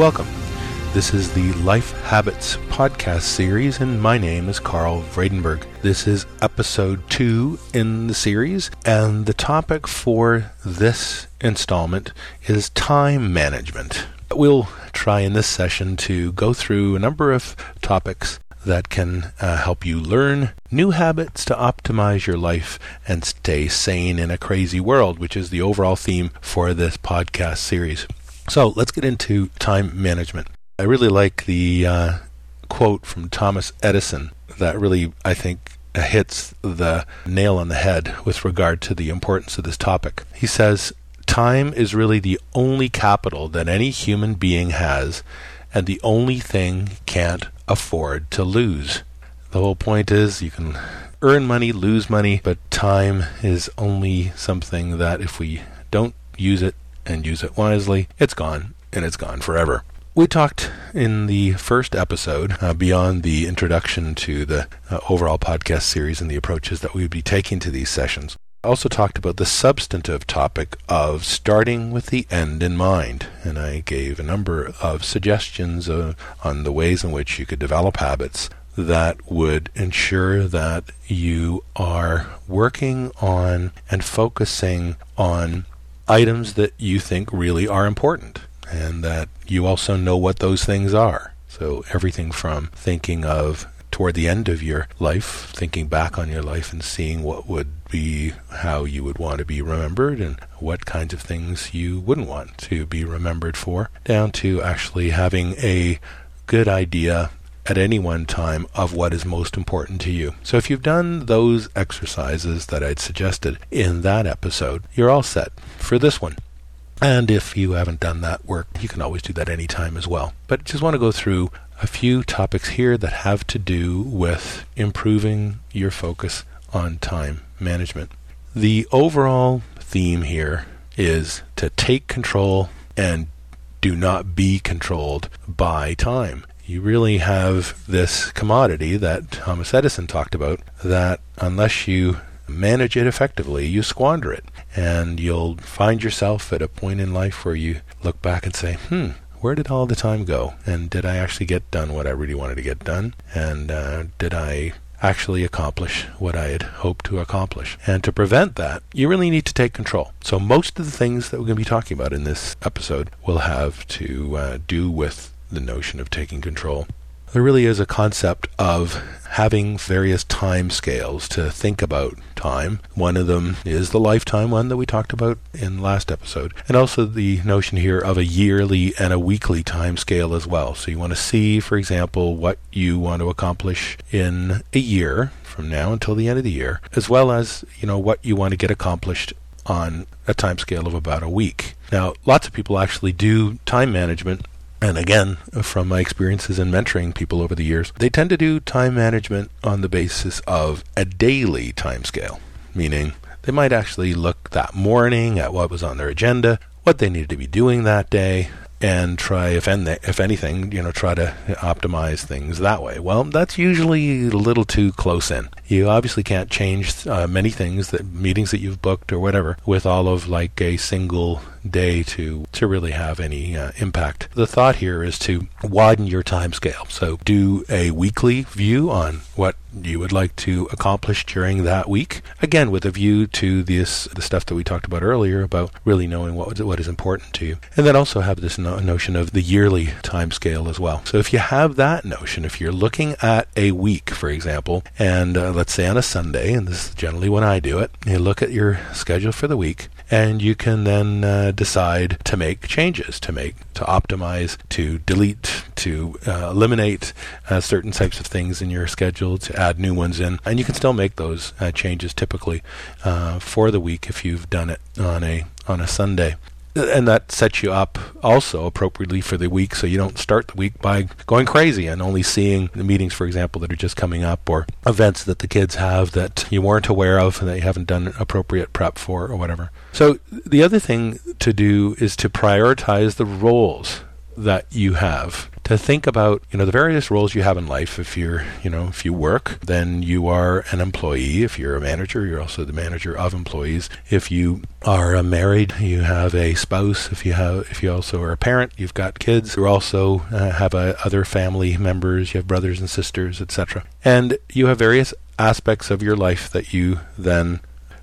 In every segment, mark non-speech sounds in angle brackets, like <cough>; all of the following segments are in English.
welcome. This is the Life Habits podcast series, and my name is Carl Vredenberg. This is episode two in the series, and the topic for this installment is time management. We'll try in this session to go through a number of topics that can uh, help you learn new habits to optimize your life and stay sane in a crazy world, which is the overall theme for this podcast series. So let's get into time management. I really like the uh, quote from Thomas Edison that really, I think, hits the nail on the head with regard to the importance of this topic. He says, Time is really the only capital that any human being has, and the only thing can't afford to lose. The whole point is you can earn money, lose money, but time is only something that if we don't use it and use it wisely, it's gone, and it's gone forever. We talked in the first episode, uh, beyond the introduction to the uh, overall podcast series and the approaches that we would be taking to these sessions. I also talked about the substantive topic of starting with the end in mind, and I gave a number of suggestions uh, on the ways in which you could develop habits that would ensure that you are working on and focusing on items that you think really are important and that you also know what those things are. So everything from thinking of toward the end of your life, thinking back on your life and seeing what would be how you would want to be remembered and what kinds of things you wouldn't want to be remembered for, down to actually having a good idea at any one time of what is most important to you. So if you've done those exercises that I'd suggested in that episode, you're all set for this one. And if you haven't done that work, you can always do that anytime as well. But just want to go through a few topics here that have to do with improving your focus on time management. The overall theme here is to take control and do not be controlled by time. You really have this commodity that Thomas Edison talked about that unless you manage it effectively, you squander it. And you'll find yourself at a point in life where you look back and say, hmm, where did all the time go? And did I actually get done what I really wanted to get done? And uh, did I actually accomplish what I had hoped to accomplish? And to prevent that, you really need to take control. So, most of the things that we're going to be talking about in this episode will have to uh, do with the notion of taking control there really is a concept of having various time scales to think about time. One of them is the lifetime one that we talked about in last episode, and also the notion here of a yearly and a weekly time scale as well. So you want to see, for example, what you want to accomplish in a year from now until the end of the year, as well as, you know, what you want to get accomplished on a time scale of about a week. Now, lots of people actually do time management and again, from my experiences in mentoring people over the years, they tend to do time management on the basis of a daily time scale, meaning they might actually look that morning at what was on their agenda, what they needed to be doing that day, and try, if, en- if anything, you know, try to optimize things that way. Well, that's usually a little too close in. You obviously can't change uh, many things that meetings that you've booked or whatever with all of like a single day to to really have any uh, impact. The thought here is to widen your time scale. So do a weekly view on what you would like to accomplish during that week. Again, with a view to this the stuff that we talked about earlier about really knowing what what is important to you, and then also have this no- notion of the yearly time scale as well. So if you have that notion, if you're looking at a week, for example, and uh, let's say on a Sunday, and this is generally when I do it, you look at your schedule for the week, and you can then uh, decide to make changes, to make, to optimize, to delete, to uh, eliminate uh, certain types of things in your schedule, to add new ones in, and you can still make those uh, changes typically uh, for the week if you've done it on a on a Sunday and that sets you up also appropriately for the week so you don't start the week by going crazy and only seeing the meetings for example that are just coming up or events that the kids have that you weren't aware of and that you haven't done appropriate prep for or whatever. So the other thing to do is to prioritize the roles that you have to think about, you know, the various roles you have in life. If you're, you know, if you work, then you are an employee. If you're a manager, you're also the manager of employees. If you are married, you have a spouse. If you have, if you also are a parent, you've got kids. You also uh, have uh, other family members. You have brothers and sisters, etc. And you have various aspects of your life that you then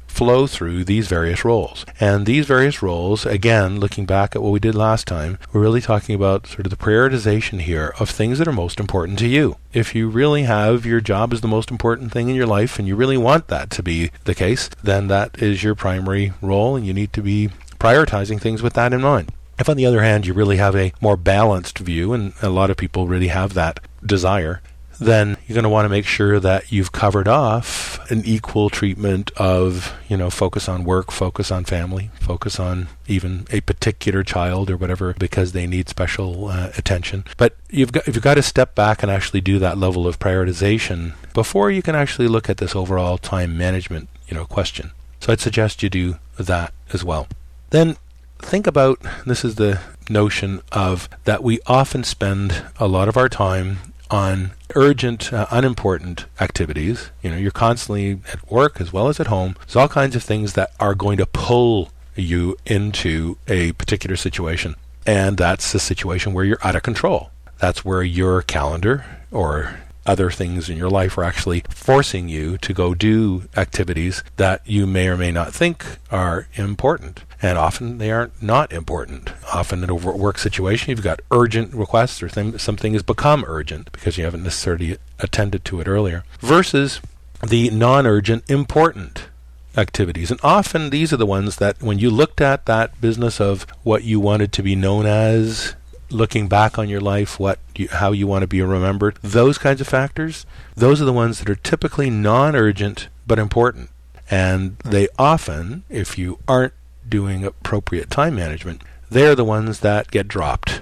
flow through these various roles. And these various roles, again, looking back at what we did last time, we're really talking about sort of the prioritization here of things that are most important to you. If you really have your job as the most important thing in your life and you really want that to be the case, then that is your primary role and you need to be prioritizing things with that in mind. If, on the other hand, you really have a more balanced view, and a lot of people really have that desire, then you're going to want to make sure that you've covered off an equal treatment of, you know, focus on work, focus on family, focus on even a particular child or whatever because they need special uh, attention. But you've got you've got to step back and actually do that level of prioritization before you can actually look at this overall time management, you know, question. So I'd suggest you do that as well. Then think about this is the notion of that we often spend a lot of our time on urgent, uh, unimportant activities. You know, you're constantly at work as well as at home. There's all kinds of things that are going to pull you into a particular situation. And that's the situation where you're out of control. That's where your calendar or other things in your life are actually forcing you to go do activities that you may or may not think are important. And often they are not important. Often in a work situation, you've got urgent requests or th- something has become urgent because you haven't necessarily attended to it earlier, versus the non urgent, important activities. And often these are the ones that, when you looked at that business of what you wanted to be known as, looking back on your life, what you, how you want to be remembered, those kinds of factors, those are the ones that are typically non-urgent but important. And they often, if you aren't doing appropriate time management, they're the ones that get dropped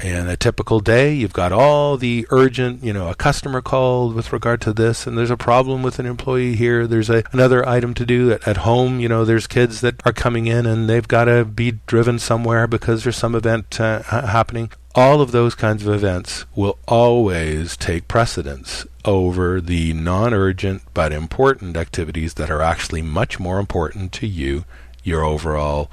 And a typical day, you've got all the urgent, you know, a customer called with regard to this, and there's a problem with an employee here. There's a, another item to do at, at home. You know, there's kids that are coming in and they've got to be driven somewhere because there's some event uh, happening. All of those kinds of events will always take precedence over the non urgent but important activities that are actually much more important to you, your overall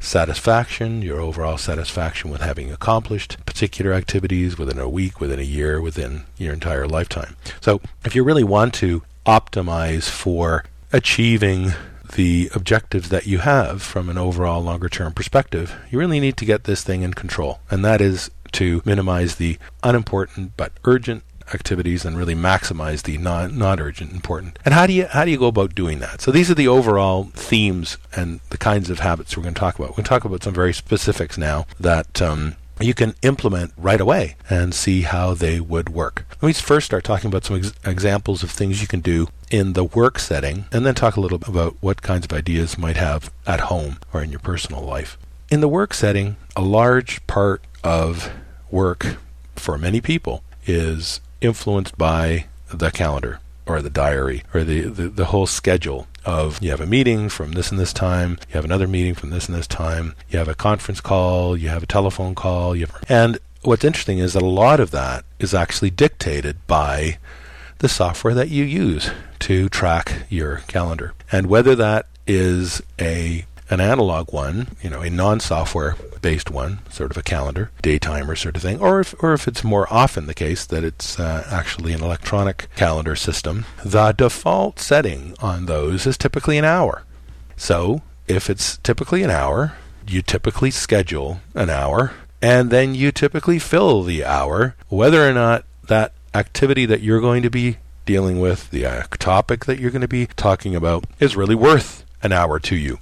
satisfaction, your overall satisfaction with having accomplished particular activities within a week, within a year, within your entire lifetime. So, if you really want to optimize for achieving the objectives that you have from an overall longer term perspective, you really need to get this thing in control. And that is to minimize the unimportant but urgent activities and really maximize the non non urgent important. And how do you how do you go about doing that? So these are the overall themes and the kinds of habits we're going to talk about. We're going to talk about some very specifics now that um, you can implement right away and see how they would work. Let me first start talking about some ex- examples of things you can do in the work setting, and then talk a little bit about what kinds of ideas might have at home or in your personal life. In the work setting, a large part of work for many people is influenced by the calendar or the diary or the, the, the, whole schedule of you have a meeting from this and this time, you have another meeting from this and this time, you have a conference call, you have a telephone call, you have, and what's interesting is that a lot of that is actually dictated by the software that you use to track your calendar. And whether that is a an analog one, you know, a non-software based one, sort of a calendar, day timer sort of thing, or if, or if it's more often the case that it's uh, actually an electronic calendar system, the default setting on those is typically an hour. So if it's typically an hour, you typically schedule an hour, and then you typically fill the hour, whether or not that activity that you're going to be dealing with, the uh, topic that you're going to be talking about, is really worth an hour to you.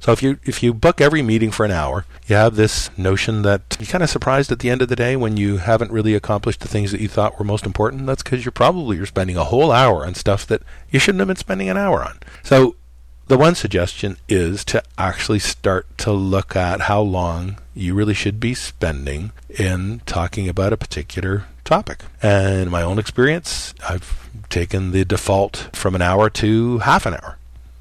So if you if you book every meeting for an hour, you have this notion that you're kind of surprised at the end of the day when you haven't really accomplished the things that you thought were most important. That's because you're probably you're spending a whole hour on stuff that you shouldn't have been spending an hour on. So the one suggestion is to actually start to look at how long you really should be spending in talking about a particular topic. And in my own experience, I've taken the default from an hour to half an hour.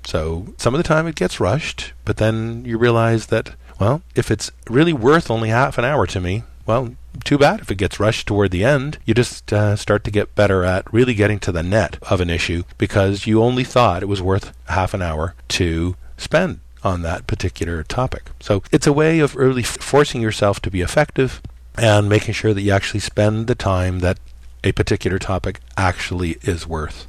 So some of the time it gets rushed, but then you realize that, well, if it's really worth only half an hour to me, well, too bad if it gets rushed toward the end. You just uh, start to get better at really getting to the net of an issue because you only thought it was worth half an hour to spend on that particular topic. So it's a way of really forcing yourself to be effective and making sure that you actually spend the time that a particular topic actually is worth.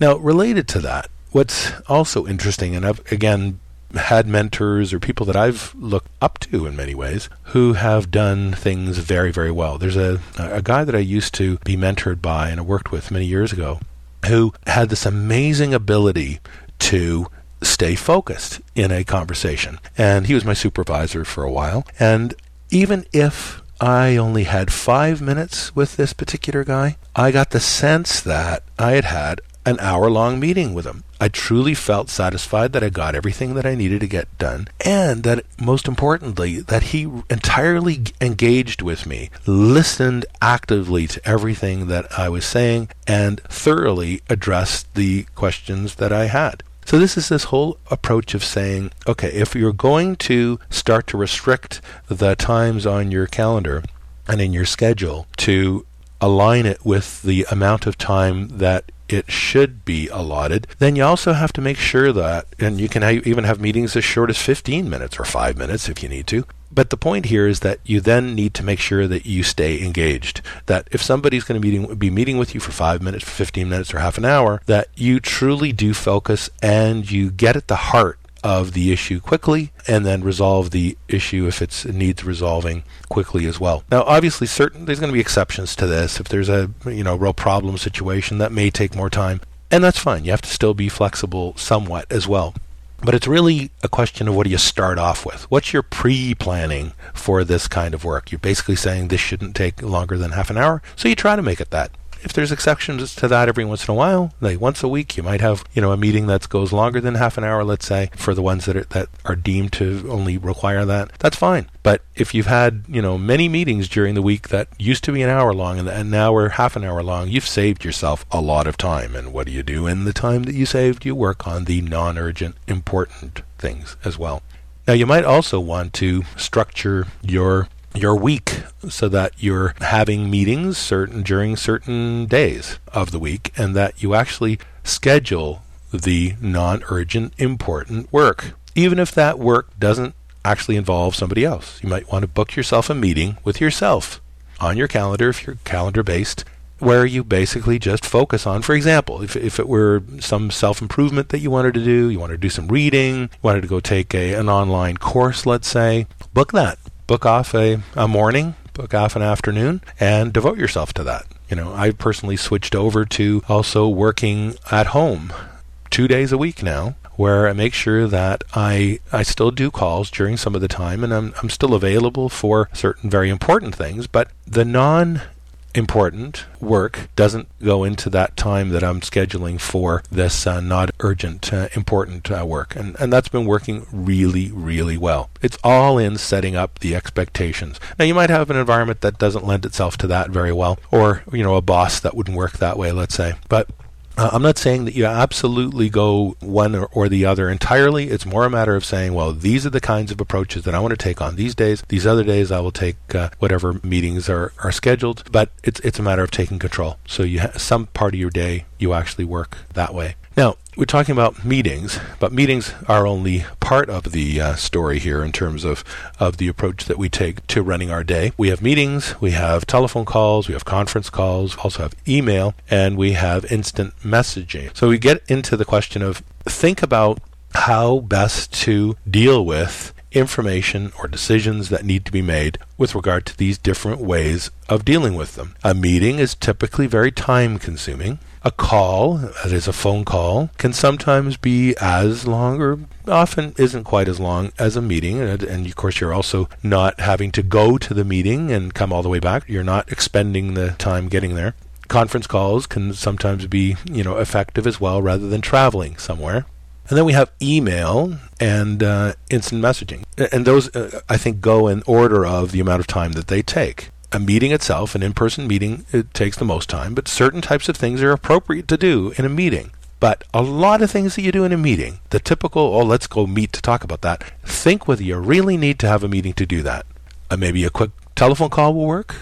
Now, related to that, what's also interesting, and I've again had mentors or people that I've looked up to in many ways who have done things very, very well. There's a, a guy that I used to be mentored by and I worked with many years ago who had this amazing ability to stay focused in a conversation. And he was my supervisor for a while. And even if I only had five minutes with this particular guy, I got the sense that I had had an hour long meeting with him. I truly felt satisfied that I got everything that I needed to get done, and that most importantly, that he entirely engaged with me, listened actively to everything that I was saying, and thoroughly addressed the questions that I had. So this is this whole approach of saying, okay, if you're going to start to restrict the times on your calendar and in your schedule to align it with the amount of time that it should be allotted, then you also have to make sure that, and you can ha- even have meetings as short as 15 minutes or 5 minutes if you need to. But the point here is that you then need to make sure that you stay engaged. That if somebody's going to meeting, be meeting with you for 5 minutes, 15 minutes, or half an hour, that you truly do focus and you get at the heart of the issue quickly and then resolve the issue if it needs resolving quickly as well. Now obviously certain there's going to be exceptions to this if there's a you know real problem situation that may take more time and that's fine. You have to still be flexible somewhat as well. But it's really a question of what do you start off with? What's your pre planning for this kind of work? You're basically saying this shouldn't take longer than half an hour, so you try to make it that if there's exceptions to that every once in a while, like once a week, you might have you know a meeting that goes longer than half an hour, let's say, for the ones that are, that are deemed to only require that. That's fine. But if you've had you know many meetings during the week that used to be an hour long and, now are half an hour long, you've saved yourself a lot of time. And what do you do in the time that you saved? You work on the non-urgent, important things as well. Now, you might also want to structure your your week so that you're having meetings certain during certain days of the week and that you actually schedule the non-urgent important work. Even if that work doesn't actually involve somebody else. You might want to book yourself a meeting with yourself on your calendar if you're calendar based where you basically just focus on for example if, if it were some self-improvement that you wanted to do you wanted to do some reading you wanted to go take a, an online course let's say book that book off a, a morning, book off an afternoon, and devote yourself to that. You know, I personally switched over to also working at home two days a week now where I make sure that I I still do calls during some of the time and I'm I'm still available for certain very important things, but the non important work doesn't go into that time that I'm scheduling for this uh, not urgent, uh, important uh, work. And, and that's been working really, really well. It's all in setting up the expectations. Now, you might have an environment that doesn't lend itself to that very well, or, you know, a boss that wouldn't work that way, let's say. But uh, I'm not saying that you absolutely go one or, or, the other entirely. It's more a matter of saying, well, these are the kinds of approaches that I want to take on these days. These other days, I will take uh, whatever meetings are, are scheduled. But it's it's a matter of taking control. So you ha- some part of your day you actually work that way. Now, we're talking about meetings, but meetings are only part of the uh, story here in terms of, of the approach that we take to running our day. We have meetings, we have telephone calls, we have conference calls, we also have email, and we have instant messaging. So we get into the question of think about how best to deal with information or decisions that need to be made with regard to these different ways of dealing with them. A meeting is typically very time consuming. A call, that is a phone call, can sometimes be as long or often isn't quite as long as a meeting. And, and, of course, you're also not having to go to the meeting and come all the way back. You're not expending the time getting there. Conference calls can sometimes be, you know, effective as well rather than traveling somewhere. And then we have email and uh, instant messaging. And those, uh, I think, go in order of the amount of time that they take a meeting itself, an in person meeting, it takes the most time, but certain types of things are appropriate to do in a meeting. But a lot of things that you do in a meeting, the typical, oh, let's go meet to talk about that, think whether you really need to have a meeting to do that. Uh, maybe a quick telephone call will work.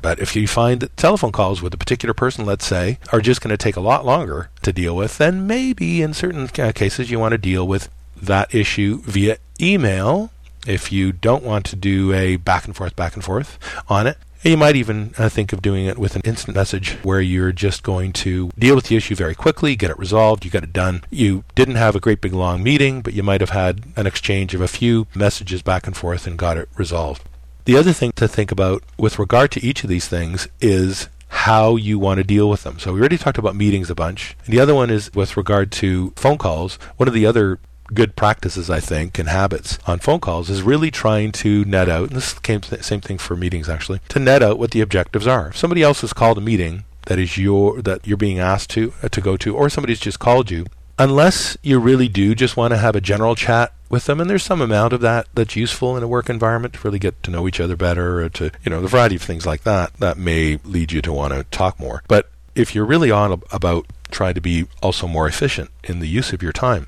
But if you find that telephone calls with a particular person, let's say, are just going to take a lot longer to deal with, then maybe in certain cases you want to deal with that issue via email if you don't want to do a back and forth, back and forth on it. You might even uh, think of doing it with an instant message where you're just going to deal with the issue very quickly, get it resolved, you got it done. You didn't have a great big long meeting, but you might have had an exchange of a few messages back and forth and got it resolved. The other thing to think about with regard to each of these things is how you want to deal with them. So we already talked about meetings a bunch. And the other one is with regard to phone calls. One of the other good practices, I think, and habits on phone calls is really trying to net out, and this came same thing for meetings actually, to net out what the objectives are. If somebody else has called a meeting that is your that you're being asked to uh, to go to, or somebody's just called you, unless you really do just want to have a general chat with them, and there's some amount of that that's useful in a work environment to really get to know each other better, or to you know the variety of things like that that may lead you to want to talk more. But if you're really on about trying to be also more efficient in the use of your time,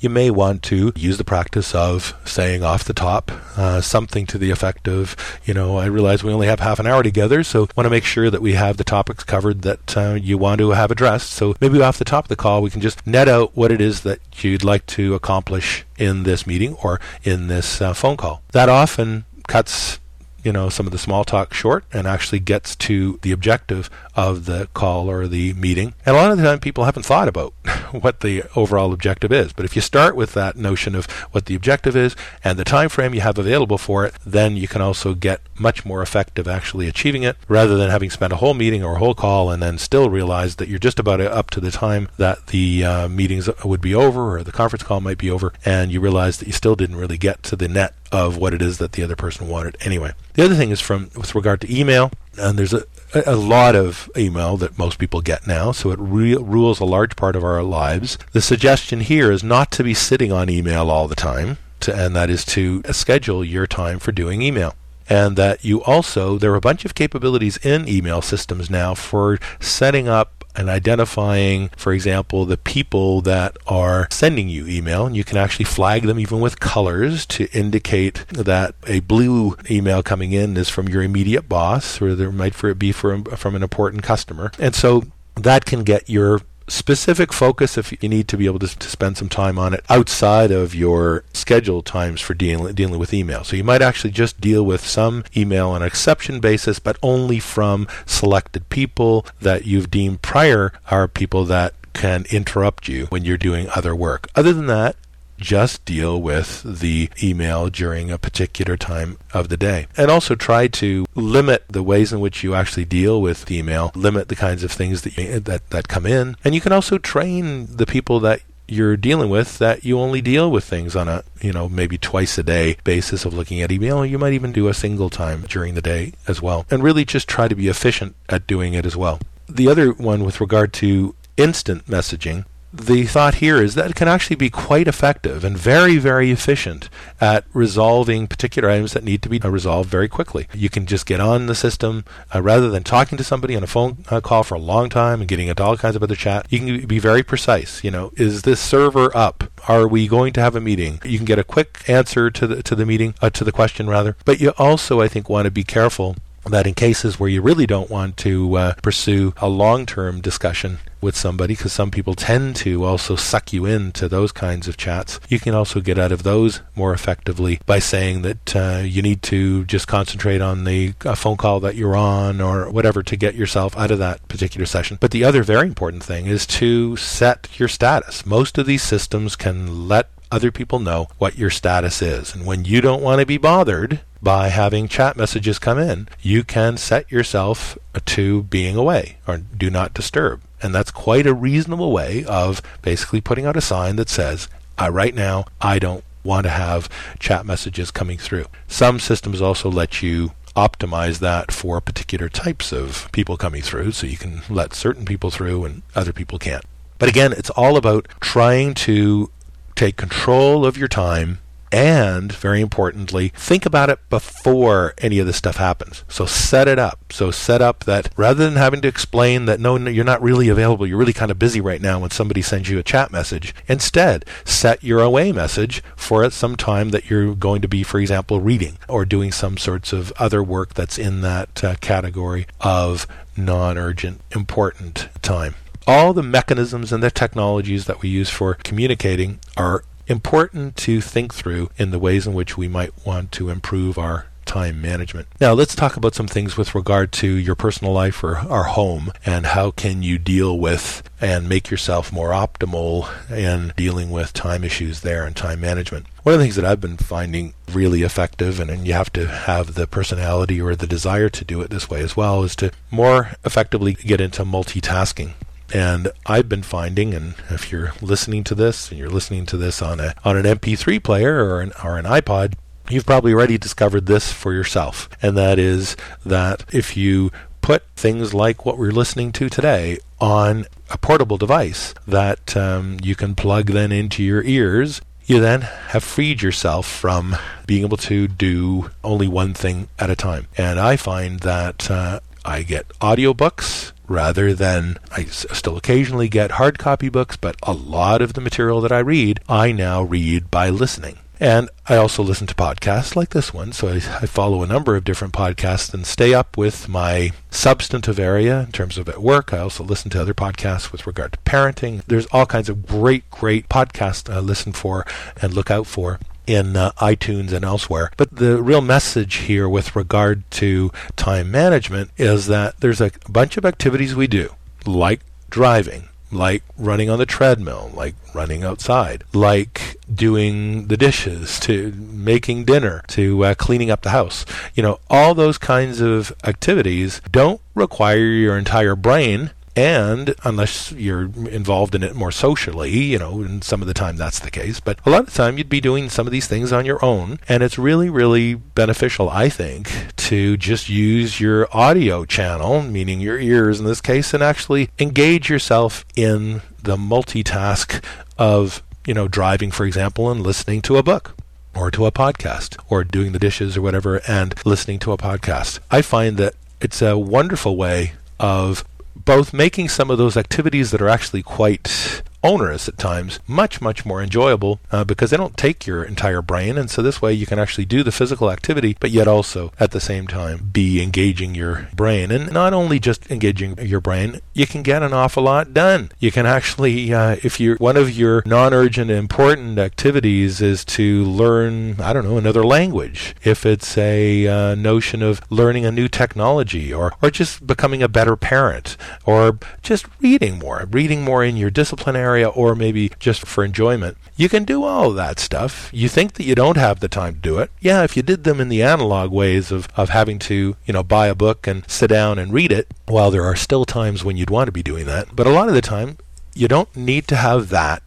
you may want to use the practice of saying off the top uh, something to the effect of, you know, I realize we only have half an hour together, so want to make sure that we have the topics covered that uh, you want to have addressed. So maybe off the top of the call, we can just net out what it is that you'd like to accomplish in this meeting or in this uh, phone call. That often cuts you know some of the small talk short and actually gets to the objective of the call or the meeting. And a lot of the time people haven't thought about <laughs> what the overall objective is. But if you start with that notion of what the objective is and the time frame you have available for it, then you can also get much more effective actually achieving it rather than having spent a whole meeting or a whole call and then still realize that you're just about up to the time that the uh, meetings would be over or the conference call might be over and you realize that you still didn't really get to the net of what it is that the other person wanted anyway. The other thing is from with regard to email, and there's a, a lot of email that most people get now, so it re- rules a large part of our lives. The suggestion here is not to be sitting on email all the time, to, and that is to schedule your time for doing email and that you also there are a bunch of capabilities in email systems now for setting up and identifying, for example, the people that are sending you email. And you can actually flag them even with colors to indicate that a blue email coming in is from your immediate boss, or there might be from, from an important customer. And so that can get your specific focus if you need to be able to, to, spend some time on it outside of your scheduled times for dealing dealing with email. So you might actually just deal with some email on an exception basis, but only from selected people that you've deemed prior are people that can interrupt you when you're doing other work. Other than that, just deal with the email during a particular time of the day. And also try to limit the ways in which you actually deal with email, limit the kinds of things that, you, that, that come in. And you can also train the people that you're dealing with that you only deal with things on a you know maybe twice a day basis of looking at email you might even do a single time during the day as well and really just try to be efficient at doing it as well the other one with regard to instant messaging the thought here is that it can actually be quite effective and very, very efficient at resolving particular items that need to be resolved very quickly. You can just get on the system uh, rather than talking to somebody on a phone uh, call for a long time and getting into all kinds of other chat. You can be very precise. You know, is this server up? Are we going to have a meeting? You can get a quick answer to the to the meeting uh, to the question rather. But you also, I think, want to be careful that in cases where you really don't want to uh, pursue a long term discussion with somebody, because some people tend to also suck you into those kinds of chats, you can also get out of those more effectively by saying that uh, you need to just concentrate on the uh, phone call that you're on or whatever to get yourself out of that particular session. But the other very important thing is to set your status. Most of these systems can let other people know what your status is. And when you don't want to be bothered by having chat messages come in, you can set yourself to being away or do not disturb. And that's quite a reasonable way of basically putting out a sign that says, right now, I don't want to have chat messages coming through. Some systems also let you optimize that for particular types of people coming through, so you can let certain people through and other people can't. But again, it's all about trying to take control of your time And very importantly, think about it before any of this stuff happens. So set it up. So set up that rather than having to explain that no, you're not really available, you're really kind of busy right now when somebody sends you a chat message, instead set your away message for some time that you're going to be, for example, reading or doing some sorts of other work that's in that uh, category of non urgent, important time. All the mechanisms and the technologies that we use for communicating are important to think through in the ways in which we might want to improve our time management. Now, let's talk about some things with regard to your personal life or our home and how can you deal with and make yourself more optimal in dealing with time issues there and time management. One of the things that I've been finding really effective, and, and you have to have the personality or the desire to do it this way as well, is to more effectively get into multitasking. And I've been finding, and if you're listening to this and you're listening to this on a on an MP3 player or an or an iPod, you've probably already discovered this for yourself. And that is that if you put things like what we're listening to today on a portable device that um, you can plug then into your ears, you then have freed yourself from being able to do only one thing at a time. And I find that uh, I get audiobooks rather than I still occasionally get hard copy books, but a lot of the material that I read, I now read by listening. And I also listen to podcasts like this one. So I, I, follow a number of different podcasts and stay up with my substantive area in terms of at work. I also listen to other podcasts with regard to parenting. There's all kinds of great, great podcasts I listen for and look out for in uh, iTunes and elsewhere. But the real message here with regard to time management is that there's a bunch of activities we do, like driving, like running on the treadmill, like running outside, like doing the dishes, to making dinner, to uh, cleaning up the house. You know, all those kinds of activities don't require your entire brain and unless you're involved in it more socially, you know, and some of the time that's the case, but a lot of the time you'd be doing some of these things on your own. And it's really, really beneficial, I think, to just use your audio channel, meaning your ears in this case, and actually engage yourself in the multitask of, you know, driving, for example, and listening to a book or to a podcast or doing the dishes or whatever and listening to a podcast. I find that it's a wonderful way of both making some of those activities that are actually quite onerous at times, much, much more enjoyable uh, because they don't take your entire brain. And so this way you can actually do the physical activity, but yet also at the same time be engaging your brain. And not only just engaging your brain, you can get an awful lot done. You can actually, uh, if you're one of your non urgent important activities is to learn, I don't know, another language, if it's a uh, notion of learning a new technology or, or just becoming a better parent or just reading more, reading more in your disciplinary area or maybe just for enjoyment. You can do all that stuff. You think that you don't have the time to do it. Yeah, if you did them in the analog ways of, of having to, you know, buy a book and sit down and read it, while there are still times when you'd want to be doing that. But a lot of the time, you don't need to have that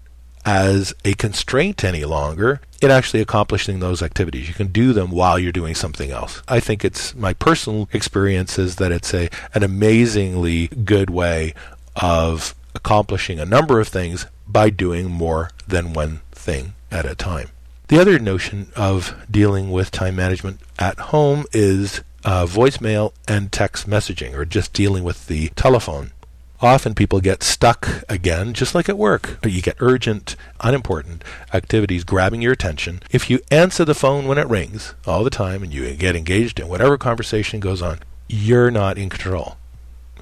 as a constraint any longer in actually accomplishing those activities. You can do them while you're doing something else. I think it's my personal experience is that it's a an amazingly good way of accomplishing a number of things by doing more than one thing at a time. The other notion of dealing with time management at home is uh, voicemail and text messaging, or just dealing with the telephone. Often people get stuck again, just like at work. You get urgent, unimportant activities grabbing your attention. If you answer the phone when it rings all the time and you get engaged in whatever conversation goes on, you're not in control.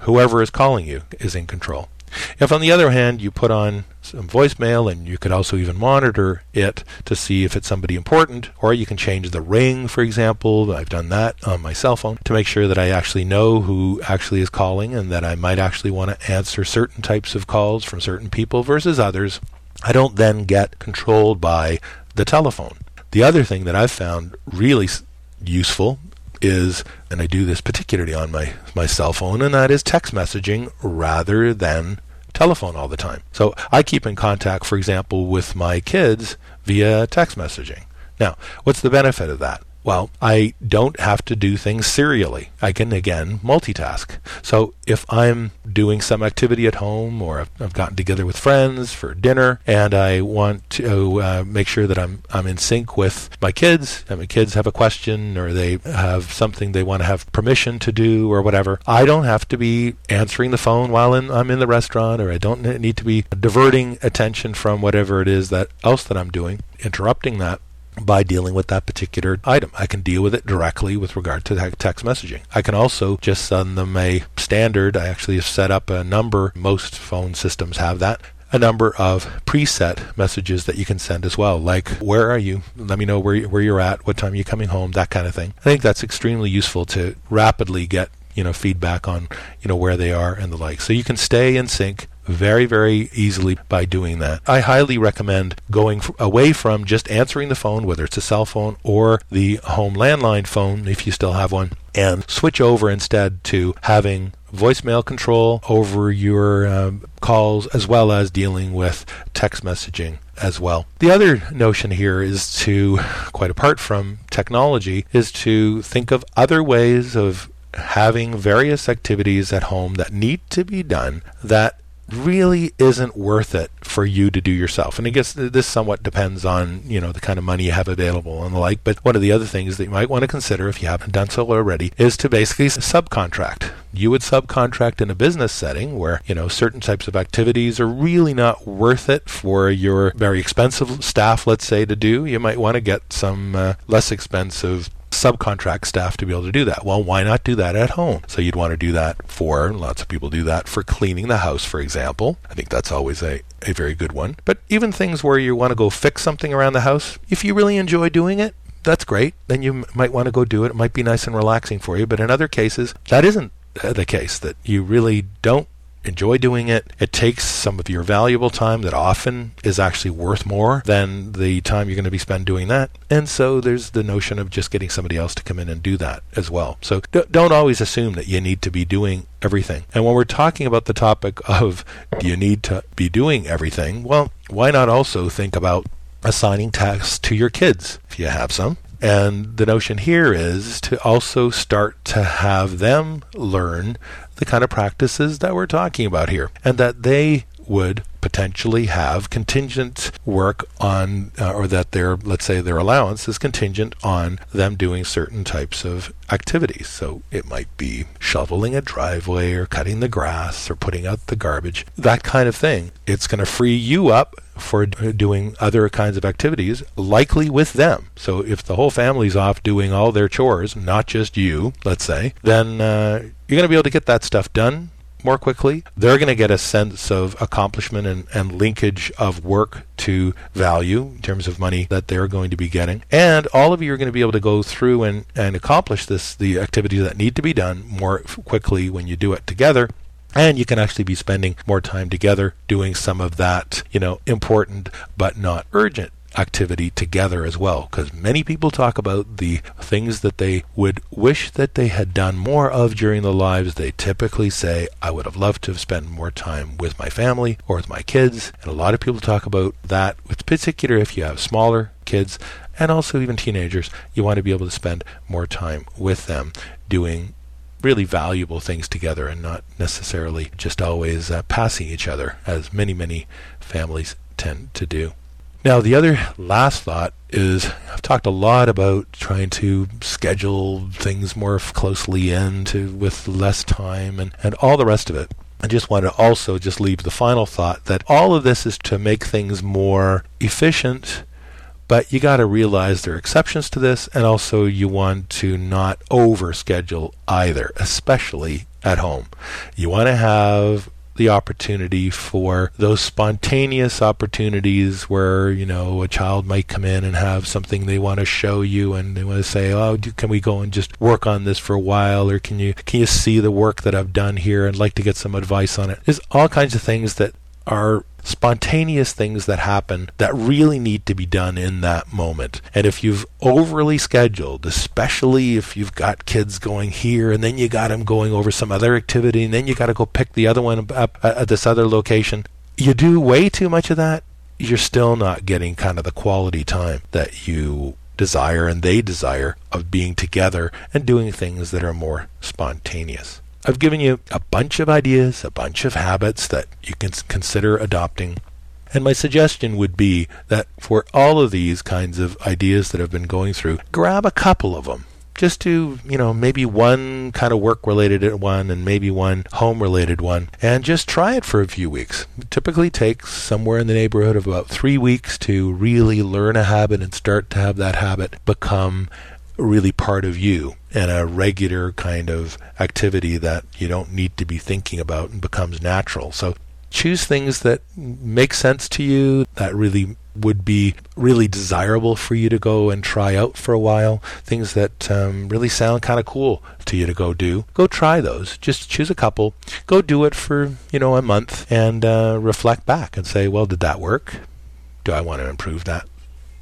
Whoever is calling you is in control. If, on the other hand, you put on some voicemail and you could also even monitor it to see if it's somebody important, or you can change the ring, for example. I've done that on my cell phone to make sure that I actually know who actually is calling and that I might actually want to answer certain types of calls from certain people versus others. I don't then get controlled by the telephone. The other thing that I've found really useful is, and I do this particularly on my, my cell phone, and that is text messaging rather than telephone all the time. So I keep in contact, for example, with my kids via text messaging. Now, what's the benefit of that? Well, I don't have to do things serially. I can again multitask. So if I'm doing some activity at home or I've gotten together with friends for dinner and I want to uh, make sure that I'm I'm in sync with my kids, and my kids have a question or they have something they want to have permission to do or whatever, I don't have to be answering the phone while in, I'm in the restaurant or I don't need to be diverting attention from whatever it is that else that I'm doing, interrupting that by dealing with that particular item. I can deal with it directly with regard to text messaging. I can also just send them a standard. I actually have set up a number. Most phone systems have that. A number of preset messages that you can send as well, like "Where are you? Let me know where where you're at. What time are you coming home?" That kind of thing. I think that's extremely useful to rapidly get you know feedback on you know where they are and the like. So you can stay in sync very, very easily by doing that. I highly recommend going f- away from just answering the phone, whether it's a cell phone or the home landline phone, if you still have one, and switch over instead to having voicemail control over your um, calls as well as dealing with text messaging as well. The other notion here is to, quite apart from technology, is to think of other ways of having various activities at home that need to be done that really isn't worth it for you to do yourself. And I guess this somewhat depends on, you know, the kind of money you have available and the like. But one of the other things that you might want to consider if you haven't done so already is to basically subcontract. You would subcontract in a business setting where, you know, certain types of activities are really not worth it for your very expensive staff, let's say, to do. You might want to get some uh, less expensive subcontract staff to be able to do that. Well, why not do that at home? So you'd want to do that for, lots of people do that for cleaning the house, for example. I think that's always a, a very good one. But even things where you want to go fix something around the house, if you really enjoy doing it, that's great. Then you m- might want to go do it. It might be nice and relaxing for you. But in other cases, that isn't uh, the case, that you really don't enjoy doing it. It takes some of your valuable time that often is actually worth more than the time you're going to be spent doing that. And so there's the notion of just getting somebody else to come in and do that as well. So don't always assume that you need to be doing everything. And when we're talking about the topic of do you need to be doing everything, well, why not also think about assigning tasks to your kids if you have some and the notion here is to also start to have them learn the kind of practices that we're talking about here and that they would potentially have contingent work on, uh, or that their, let's say, their allowance is contingent on them doing certain types of activities. So it might be shoveling a driveway or cutting the grass or putting out the garbage, that kind of thing. It's going to free you up for doing other kinds of activities, likely with them. So if the whole family's off doing all their chores, not just you, let's say, then uh, you're going to be able to get that stuff done more quickly. They're going to get a sense of accomplishment and, and linkage of work to value in terms of money that they're going to be getting. And all of you are going to be able to go through and, and accomplish this, the activities that need to be done more quickly when you do it together. And you can actually be spending more time together doing some of that, you know, important but not urgent activity together as well. Because many people talk about the things that they would wish that they had done more of during their lives. They typically say i would have loved to have spent more time with my family or with my kids. And a lot of people talk about that with particular if you have smaller kids and also even teenagers you want to be able to spend more time with them doing really valuable things together and not necessarily just always uh, passing each other as many many families tend to do now, the other last thought is I've talked a lot about trying to schedule things more closely in to, with less time and, and all the rest of it. I just want to also just leave the final thought that all of this is to make things more efficient, but you got to realize there are exceptions to this, and also you want to not over schedule either, especially at home. You want to have the opportunity for those spontaneous opportunities where you know a child might come in and have something they want to show you and they want to say oh can we go and just work on this for a while? Or can you can you see the work that I've done here and like to get some advice on it? There's all kinds of things that are spontaneous things that happen that really need to be done in that moment. And if you've overly scheduled, especially if you've got kids going here and then you got them going over some other activity and then you got to go pick the other one up at this other location, you do way too much of that, you're still not getting kind of the quality time that you desire and they desire of being together and doing things that are more spontaneous. I've given you a bunch of ideas, a bunch of habits that you can consider adopting. And my suggestion would be that for all of these kinds of ideas that I've been going through, grab a couple of them just do, you know, maybe one kind of work related one and maybe one home related one, and just try it for a few weeks. It typically takes somewhere in the neighborhood of about three weeks to really learn a habit and start to have that habit become really part of you and a regular kind of activity that you don't need to be thinking about and becomes natural. So choose things that make sense to you, that really would be really desirable for you to go and try out for a while. Things that um, really sound kind of cool to you to go do. Go try those. Just choose a couple. Go do it for you know a month and uh, reflect back and say, well, did that work? Do I want to improve that?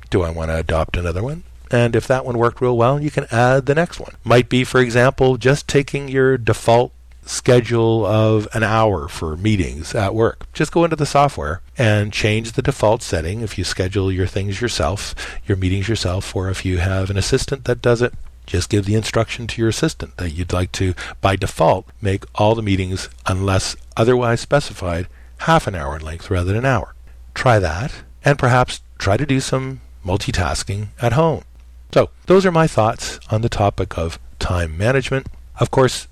Do I want to adopt another one? And if that one worked real well, you can add the next one. Might be, for example, just taking your default schedule of an hour for meetings at work. Just go into the software and change the default setting if you schedule your things yourself, your meetings yourself, or if you have an assistant that does it. Just give the instruction to your assistant that you'd like to, by default, make all the meetings, unless otherwise specified, half an hour in length rather than an hour. Try that, and perhaps try to do some multitasking at home. So, those are my thoughts on the topic of time management. Of course,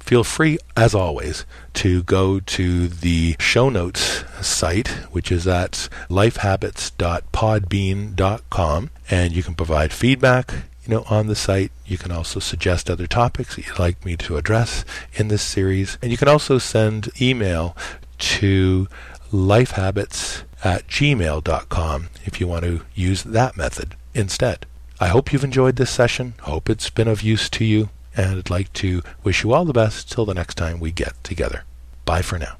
feel free, as always, to go to the show notes site, which is at lifehabits.podbean.com, and you can provide feedback. You know, on the site, you can also suggest other topics that you'd like me to address in this series, and you can also send email to lifehabits at gmail.com if you want to use that method instead. I hope you've enjoyed this session. Hope it's been of use to you and I'd like to wish you all the best till the next time we get together. Bye for now.